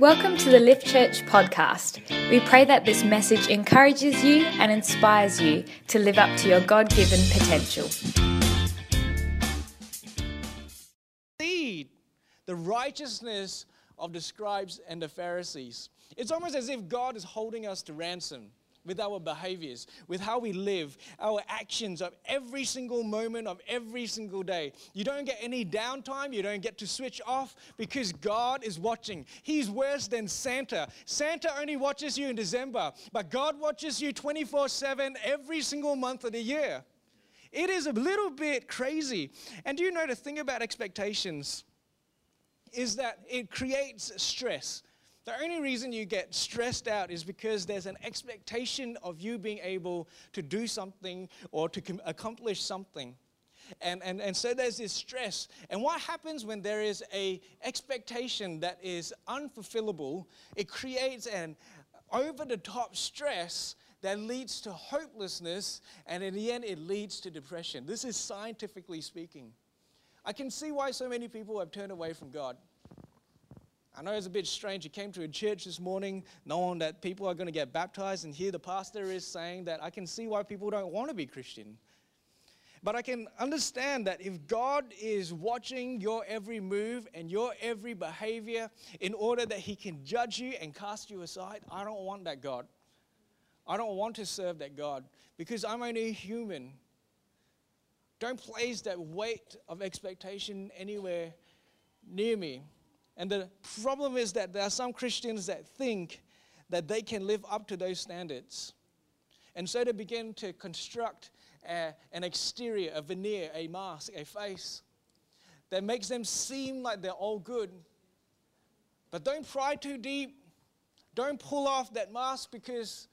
Welcome to the Lift Church podcast. We pray that this message encourages you and inspires you to live up to your God given potential. The righteousness of the scribes and the Pharisees. It's almost as if God is holding us to ransom with our behaviors, with how we live, our actions of every single moment of every single day. You don't get any downtime, you don't get to switch off because God is watching. He's worse than Santa. Santa only watches you in December, but God watches you 24 7 every single month of the year. It is a little bit crazy. And do you know the thing about expectations is that it creates stress. The only reason you get stressed out is because there's an expectation of you being able to do something or to com- accomplish something. And, and, and so there's this stress. And what happens when there is a expectation that is unfulfillable? It creates an over the top stress that leads to hopelessness, and in the end, it leads to depression. This is scientifically speaking. I can see why so many people have turned away from God. I know it's a bit strange. You came to a church this morning knowing that people are going to get baptized, and here the pastor is saying that I can see why people don't want to be Christian. But I can understand that if God is watching your every move and your every behavior in order that He can judge you and cast you aside, I don't want that God. I don't want to serve that God because I'm only human. Don't place that weight of expectation anywhere near me. And the problem is that there are some Christians that think that they can live up to those standards. And so they begin to construct a, an exterior, a veneer, a mask, a face that makes them seem like they're all good. But don't pry too deep. Don't pull off that mask because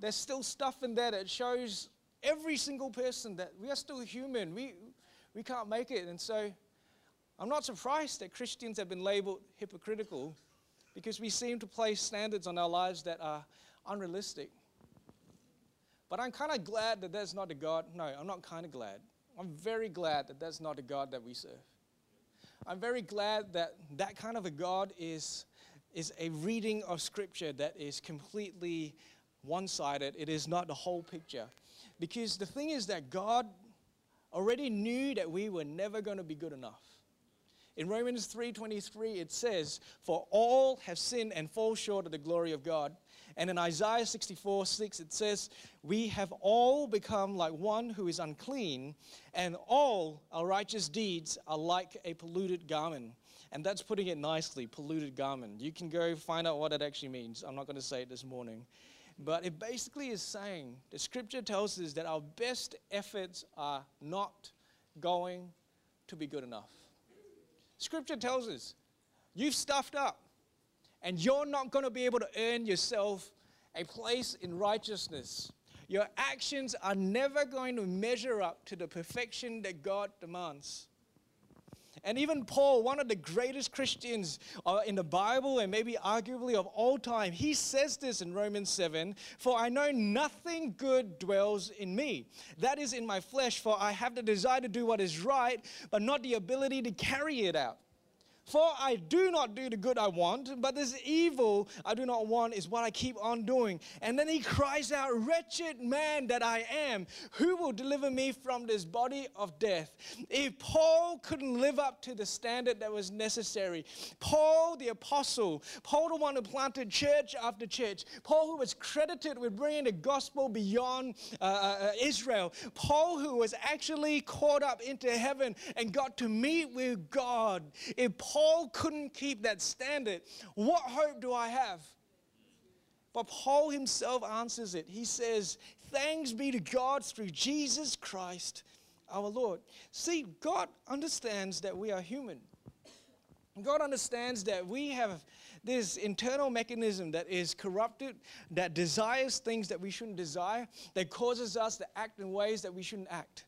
there's still stuff in there that shows every single person that we are still human. We, we can't make it. And so I'm not surprised that Christians have been labeled hypocritical because we seem to place standards on our lives that are unrealistic. But I'm kind of glad that that's not a God. No, I'm not kind of glad. I'm very glad that that's not a God that we serve. I'm very glad that that kind of a God is, is a reading of Scripture that is completely one sided. It is not the whole picture. Because the thing is that God already knew that we were never going to be good enough. In Romans 3:23 it says, "For all have sinned and fall short of the glory of God." And in Isaiah 64 6, it says, We have all become like one who is unclean, and all our righteous deeds are like a polluted garment. And that's putting it nicely polluted garment. You can go find out what that actually means. I'm not going to say it this morning. But it basically is saying the scripture tells us that our best efforts are not going to be good enough. Scripture tells us you've stuffed up and you're not going to be able to earn yourself a place in righteousness. Your actions are never going to measure up to the perfection that God demands. And even Paul, one of the greatest Christians uh, in the Bible and maybe arguably of all time, he says this in Romans 7 For I know nothing good dwells in me. That is in my flesh, for I have the desire to do what is right, but not the ability to carry it out. For I do not do the good I want, but this evil I do not want is what I keep on doing. And then he cries out, Wretched man that I am, who will deliver me from this body of death? If Paul couldn't live up to the standard that was necessary, Paul the apostle, Paul the one who planted church after church, Paul who was credited with bringing the gospel beyond uh, uh, uh Israel, Paul who was actually caught up into heaven and got to meet with God. If Paul Paul couldn't keep that standard, what hope do I have? But Paul himself answers it. He says, Thanks be to God through Jesus Christ our Lord. See, God understands that we are human. God understands that we have this internal mechanism that is corrupted, that desires things that we shouldn't desire, that causes us to act in ways that we shouldn't act.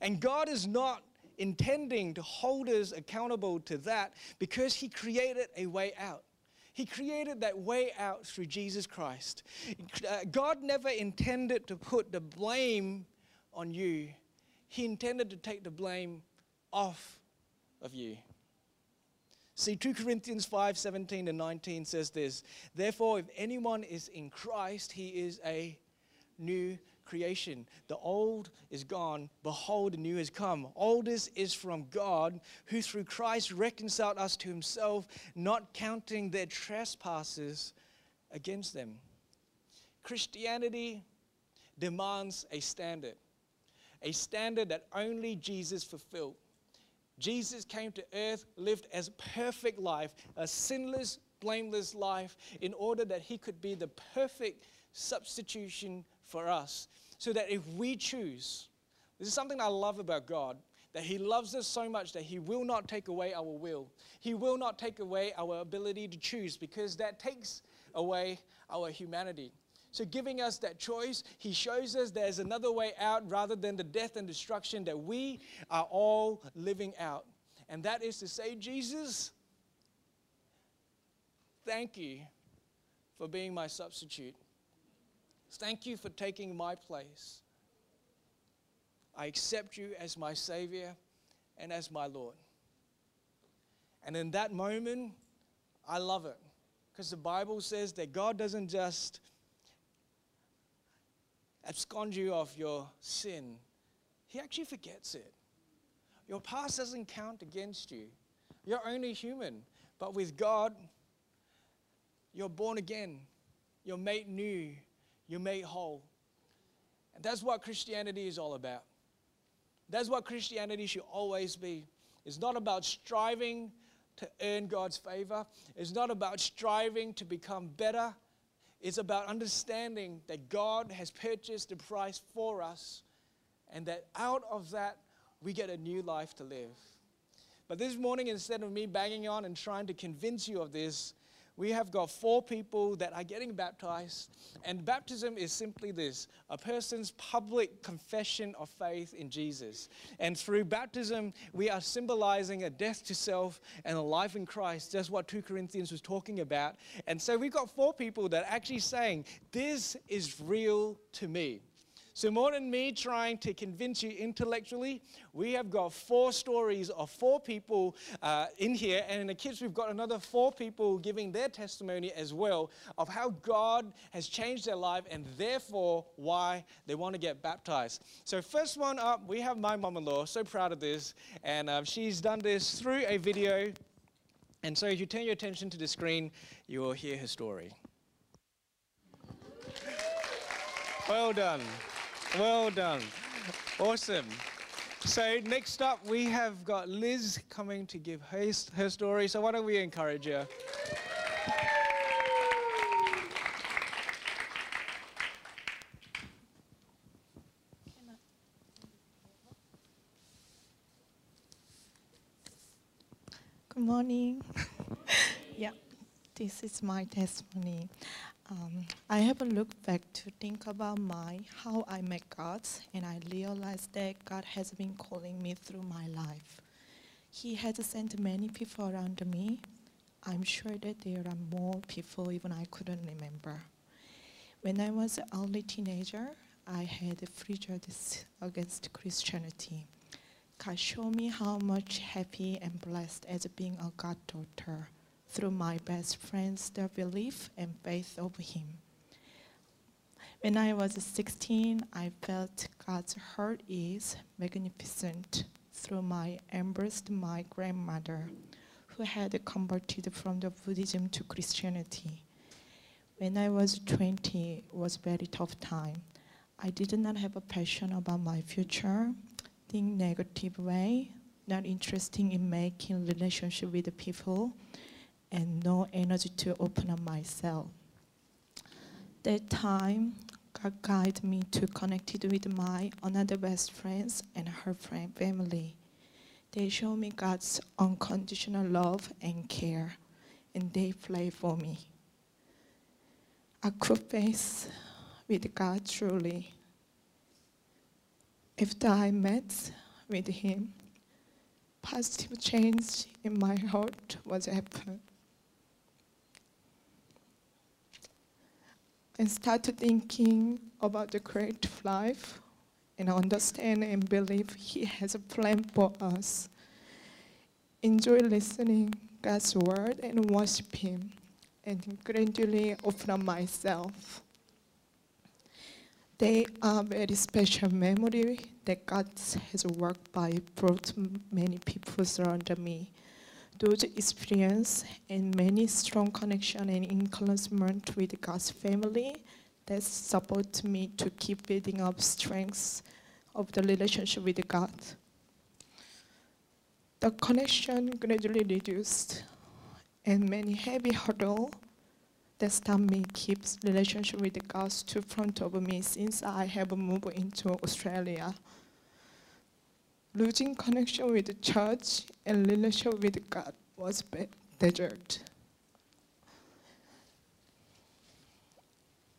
And God is not intending to hold us accountable to that because He created a way out. He created that way out through Jesus Christ. Uh, God never intended to put the blame on you, He intended to take the blame off of you. See, 2 Corinthians 5 17 and 19 says this Therefore, if anyone is in Christ, he is a new creation. The old is gone. Behold, the new has come. This is from God, who through Christ reconciled us to himself, not counting their trespasses against them. Christianity demands a standard, a standard that only Jesus fulfilled. Jesus came to earth, lived as perfect life, a sinless, blameless life, in order that he could be the perfect substitution for us. So that if we choose, this is something I love about God, that He loves us so much that He will not take away our will. He will not take away our ability to choose because that takes away our humanity. So, giving us that choice, He shows us there's another way out rather than the death and destruction that we are all living out. And that is to say, Jesus, thank you for being my substitute. Thank you for taking my place. I accept you as my Savior and as my Lord. And in that moment, I love it because the Bible says that God doesn't just abscond you of your sin, He actually forgets it. Your past doesn't count against you. You're only human. But with God, you're born again, you're made new, you're made whole. And that's what Christianity is all about. That's what Christianity should always be. It's not about striving to earn God's favor, it's not about striving to become better. It's about understanding that God has purchased the price for us and that out of that, we get a new life to live. But this morning, instead of me banging on and trying to convince you of this, we have got four people that are getting baptized. And baptism is simply this a person's public confession of faith in Jesus. And through baptism, we are symbolizing a death to self and a life in Christ. That's what 2 Corinthians was talking about. And so we've got four people that are actually saying, This is real to me. So, more than me trying to convince you intellectually, we have got four stories of four people uh, in here. And in the kids, we've got another four people giving their testimony as well of how God has changed their life and therefore why they want to get baptized. So, first one up, we have my mom in law. So proud of this. And um, she's done this through a video. And so, if you turn your attention to the screen, you will hear her story. Well done. Well done. Awesome. So next up, we have got Liz coming to give her, her story. So why don't we encourage her? Good morning. yeah, this is my testimony. Um, I have a look back to think about my how I met God, and I realized that God has been calling me through my life. He has sent many people around me. I'm sure that there are more people even I couldn't remember. When I was an early teenager, I had a prejudice against Christianity. God showed me how much happy and blessed as being a God daughter through my best friend's their belief and faith of him. When I was 16, I felt God's heart is magnificent through my embraced my grandmother, who had converted from the Buddhism to Christianity. When I was 20, it was very tough time. I did not have a passion about my future, think negative way, not interested in making relationship with the people, and no energy to open up myself. That time, God guided me to connect with my another best friends and her friend family. They show me God's unconditional love and care, and they pray for me. I could face with God truly. After I met with Him, positive change in my heart was happened. And started thinking about the creative life and understand and believe He has a plan for us. enjoy listening God's word and worship Him, and gradually open up myself. They are very special memory that God has worked by brought many people around me. Those experience and many strong connection and encouragement with God's family that support me to keep building up strengths of the relationship with God. The connection gradually reduced, and many heavy hurdle that stop me keeps relationship with God to front of me since I have moved into Australia. Losing connection with the church and relationship with God was desert.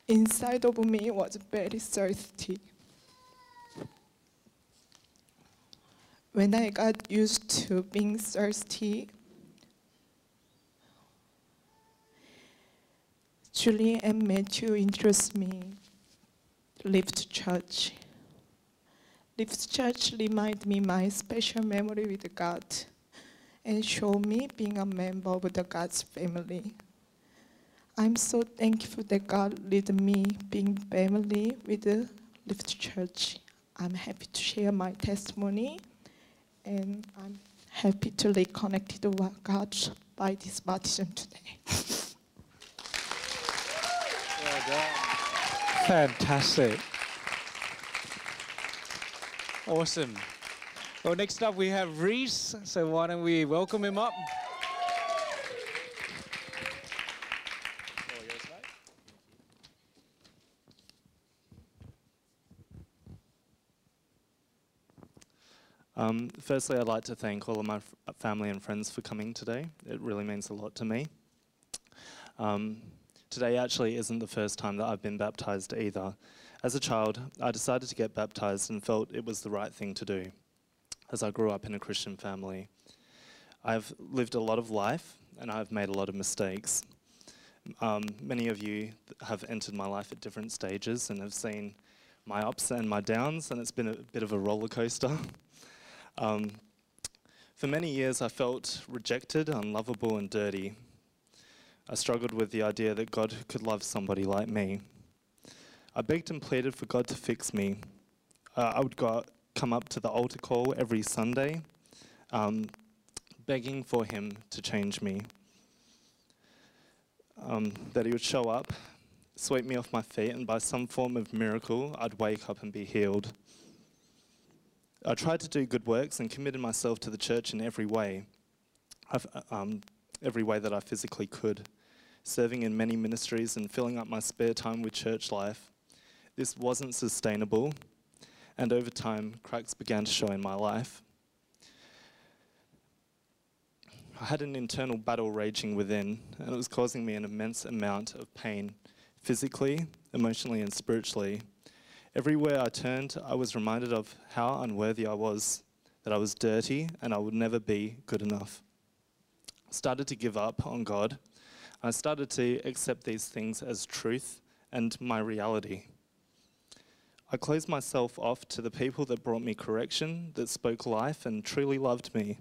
Inside of me was very thirsty. When I got used to being thirsty, Julie and Matthew introduced me Lift Church. Lift Church remind me my special memory with God and show me being a member of the God's family. I'm so thankful that God led me being family with the Lift Church. I'm happy to share my testimony and I'm happy to be connected with God by this baptism today. Fantastic. Awesome. Well, next up we have Reese. So why don't we welcome him up? Um, firstly, I'd like to thank all of my family and friends for coming today. It really means a lot to me. Um, today actually isn't the first time that I've been baptized either. As a child, I decided to get baptized and felt it was the right thing to do, as I grew up in a Christian family. I've lived a lot of life and I've made a lot of mistakes. Um, many of you have entered my life at different stages and have seen my ups and my downs, and it's been a bit of a roller coaster. Um, for many years, I felt rejected, unlovable, and dirty. I struggled with the idea that God could love somebody like me. I begged and pleaded for God to fix me. Uh, I would go, come up to the altar call every Sunday, um, begging for Him to change me. Um, that He would show up, sweep me off my feet, and by some form of miracle, I'd wake up and be healed. I tried to do good works and committed myself to the church in every way, um, every way that I physically could, serving in many ministries and filling up my spare time with church life. This wasn't sustainable, and over time, cracks began to show in my life. I had an internal battle raging within, and it was causing me an immense amount of pain, physically, emotionally, and spiritually. Everywhere I turned, I was reminded of how unworthy I was, that I was dirty and I would never be good enough. I started to give up on God. I started to accept these things as truth and my reality. I closed myself off to the people that brought me correction, that spoke life and truly loved me.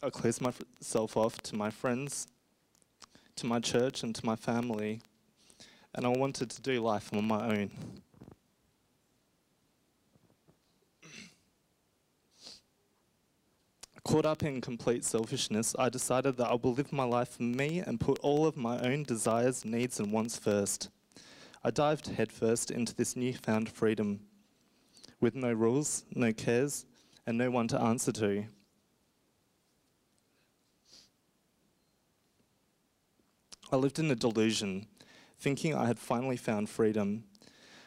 I closed myself off to my friends to my church and to my family, and I wanted to do life on my own. Caught up in complete selfishness, I decided that I will live my life for me and put all of my own desires, needs, and wants first. I dived headfirst into this newfound freedom with no rules, no cares, and no one to answer to. I lived in a delusion, thinking I had finally found freedom.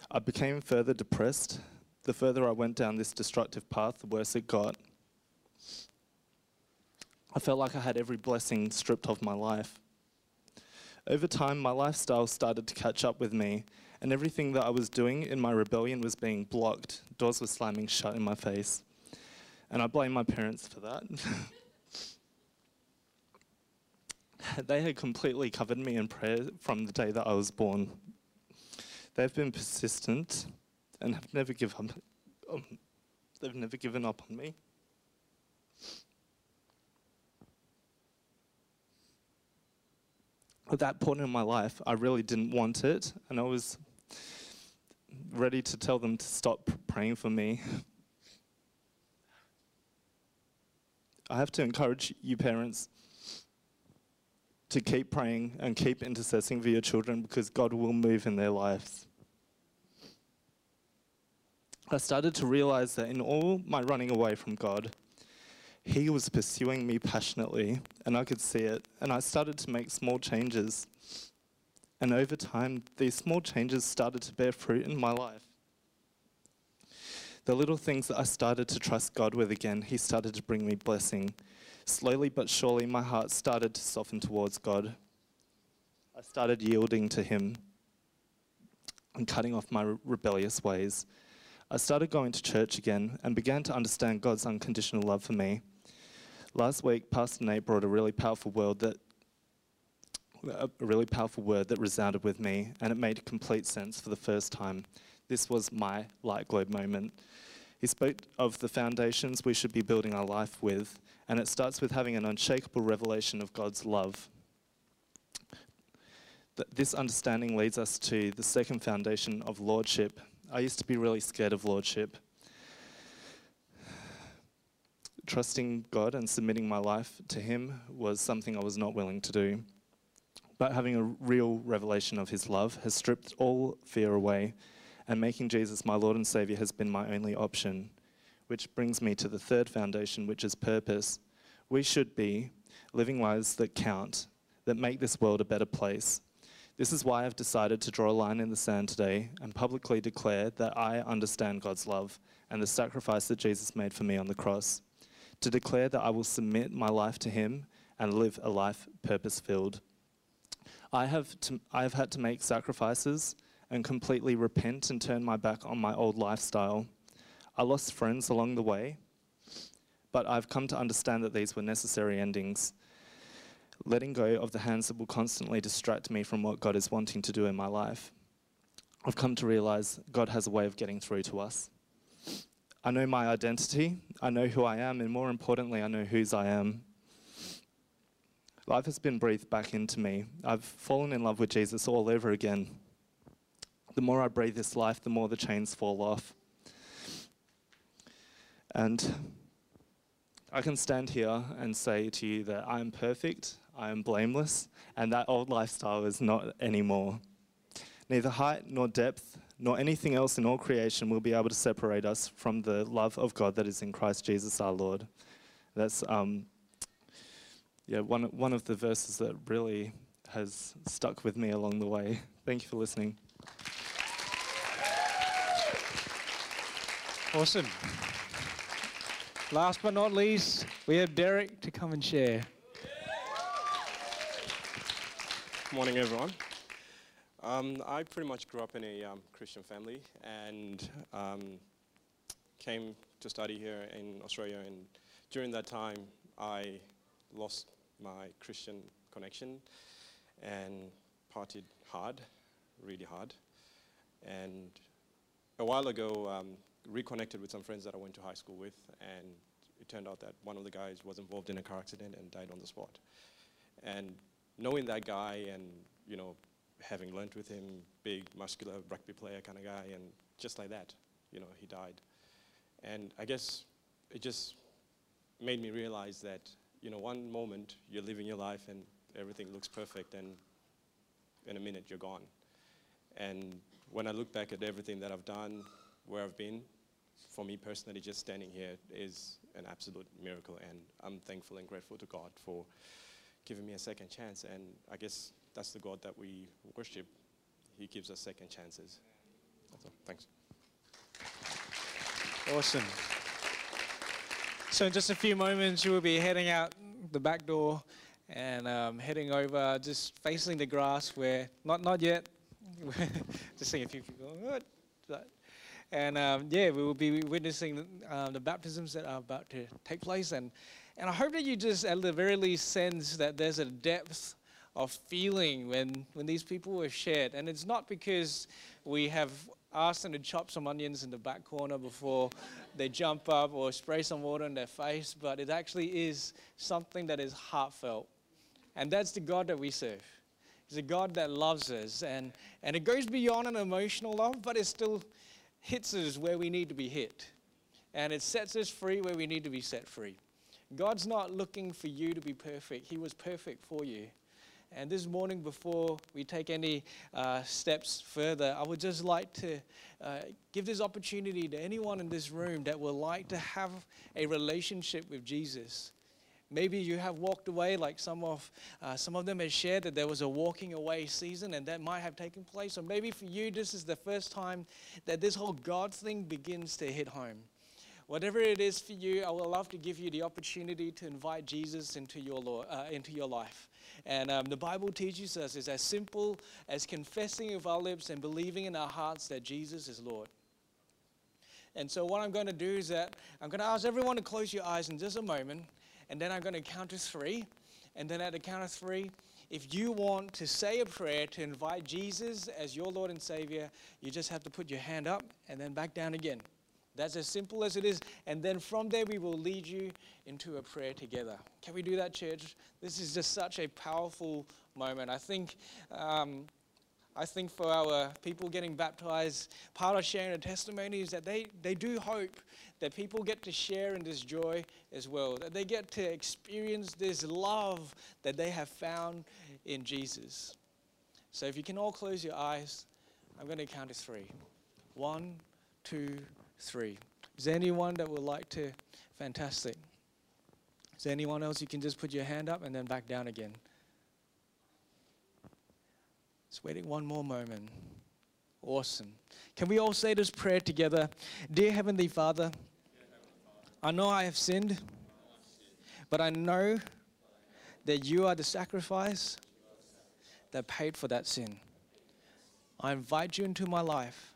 I became further depressed. The further I went down this destructive path, the worse it got. I felt like I had every blessing stripped of my life. Over time, my lifestyle started to catch up with me, and everything that I was doing in my rebellion was being blocked. Doors were slamming shut in my face. And I blame my parents for that. they had completely covered me in prayer from the day that I was born. They've been persistent and have never give up, um, they've never given up on me. At that point in my life, I really didn't want it, and I was ready to tell them to stop praying for me. I have to encourage you, parents, to keep praying and keep intercessing for your children because God will move in their lives. I started to realize that in all my running away from God, He was pursuing me passionately, and I could see it. And I started to make small changes. And over time, these small changes started to bear fruit in my life. The little things that I started to trust God with again, He started to bring me blessing. Slowly but surely, my heart started to soften towards God. I started yielding to Him and cutting off my rebellious ways. I started going to church again and began to understand God's unconditional love for me. Last week, Pastor Nate brought a really powerful word that a really powerful word that resounded with me, and it made complete sense for the first time. This was my light globe moment. He spoke of the foundations we should be building our life with, and it starts with having an unshakable revelation of God's love. This understanding leads us to the second foundation of lordship, I used to be really scared of lordship. Trusting God and submitting my life to Him was something I was not willing to do. But having a real revelation of His love has stripped all fear away, and making Jesus my Lord and Savior has been my only option. Which brings me to the third foundation, which is purpose. We should be living lives that count, that make this world a better place, this is why I've decided to draw a line in the sand today and publicly declare that I understand God's love and the sacrifice that Jesus made for me on the cross. To declare that I will submit my life to Him and live a life purpose filled. I have, I have had to make sacrifices and completely repent and turn my back on my old lifestyle. I lost friends along the way, but I've come to understand that these were necessary endings letting go of the hands that will constantly distract me from what God is wanting to do in my life. I've come to realize God has a way of getting through to us. I know my identity, I know who I am, and more importantly, I know whose I am. Life has been breathed back into me. I've fallen in love with Jesus all over again. The more I breathe this life, the more the chains fall off. And I can stand here and say to you that I am perfect, I am blameless, and that old lifestyle is not anymore. Neither height nor depth nor anything else in all creation will be able to separate us from the love of God that is in Christ Jesus our Lord. That's um, yeah, one, one of the verses that really has stuck with me along the way. Thank you for listening. Awesome. Last but not least, we have Derek to come and share. Morning, everyone. Um, I pretty much grew up in a um, Christian family and um, came to study here in Australia. And during that time, I lost my Christian connection and partied hard, really hard. And a while ago, um, reconnected with some friends that I went to high school with, and it turned out that one of the guys was involved in a car accident and died on the spot. And knowing that guy and, you know, having learned with him, big, muscular rugby player kind of guy, and just like that, you know, he died. And I guess it just made me realize that, you know, one moment you're living your life and everything looks perfect, and in a minute you're gone. And when I look back at everything that I've done, where I've been, for me personally, just standing here is an absolute miracle, and I'm thankful and grateful to God for giving me a second chance. And I guess that's the God that we worship. He gives us second chances. Thanks. Awesome. So in just a few moments, you will be heading out the back door and um, heading over, just facing the grass where, not not yet, just seeing a few people. And um, yeah, we will be witnessing um, the baptisms that are about to take place. And, and I hope that you just, at the very least, sense that there's a depth of feeling when, when these people were shared. And it's not because we have asked them to chop some onions in the back corner before they jump up or spray some water in their face, but it actually is something that is heartfelt. And that's the God that we serve. He's a God that loves us. And, and it goes beyond an emotional love, but it still hits us where we need to be hit. And it sets us free where we need to be set free. God's not looking for you to be perfect, He was perfect for you. And this morning, before we take any uh, steps further, I would just like to uh, give this opportunity to anyone in this room that would like to have a relationship with Jesus. Maybe you have walked away, like some of uh, some of them have shared that there was a walking away season, and that might have taken place. Or maybe for you, this is the first time that this whole God thing begins to hit home. Whatever it is for you, I would love to give you the opportunity to invite Jesus into your, Lord, uh, into your life. And um, the Bible teaches us it's as simple as confessing with our lips and believing in our hearts that Jesus is Lord. And so, what I'm going to do is that I'm going to ask everyone to close your eyes in just a moment, and then I'm going to count to three. And then at the count of three, if you want to say a prayer to invite Jesus as your Lord and Savior, you just have to put your hand up and then back down again. That's as simple as it is. And then from there, we will lead you into a prayer together. Can we do that, church? This is just such a powerful moment. I think. Um, I think for our people getting baptized, part of sharing a testimony is that they, they do hope that people get to share in this joy as well, that they get to experience this love that they have found in Jesus. So if you can all close your eyes, I'm going to count to three. One, two, three. Is there anyone that would like to? Fantastic. Is there anyone else? You can just put your hand up and then back down again. Just waiting one more moment. Awesome. Can we all say this prayer together? Dear Heavenly Father, I know I have sinned, but I know that you are the sacrifice that paid for that sin. I invite you into my life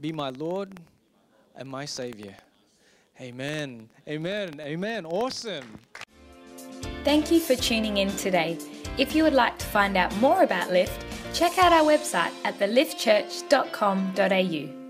be my Lord and my Savior. Amen. Amen. Amen. Awesome. Thank you for tuning in today. If you would like to find out more about Lift, check out our website at theliftchurch.com.au.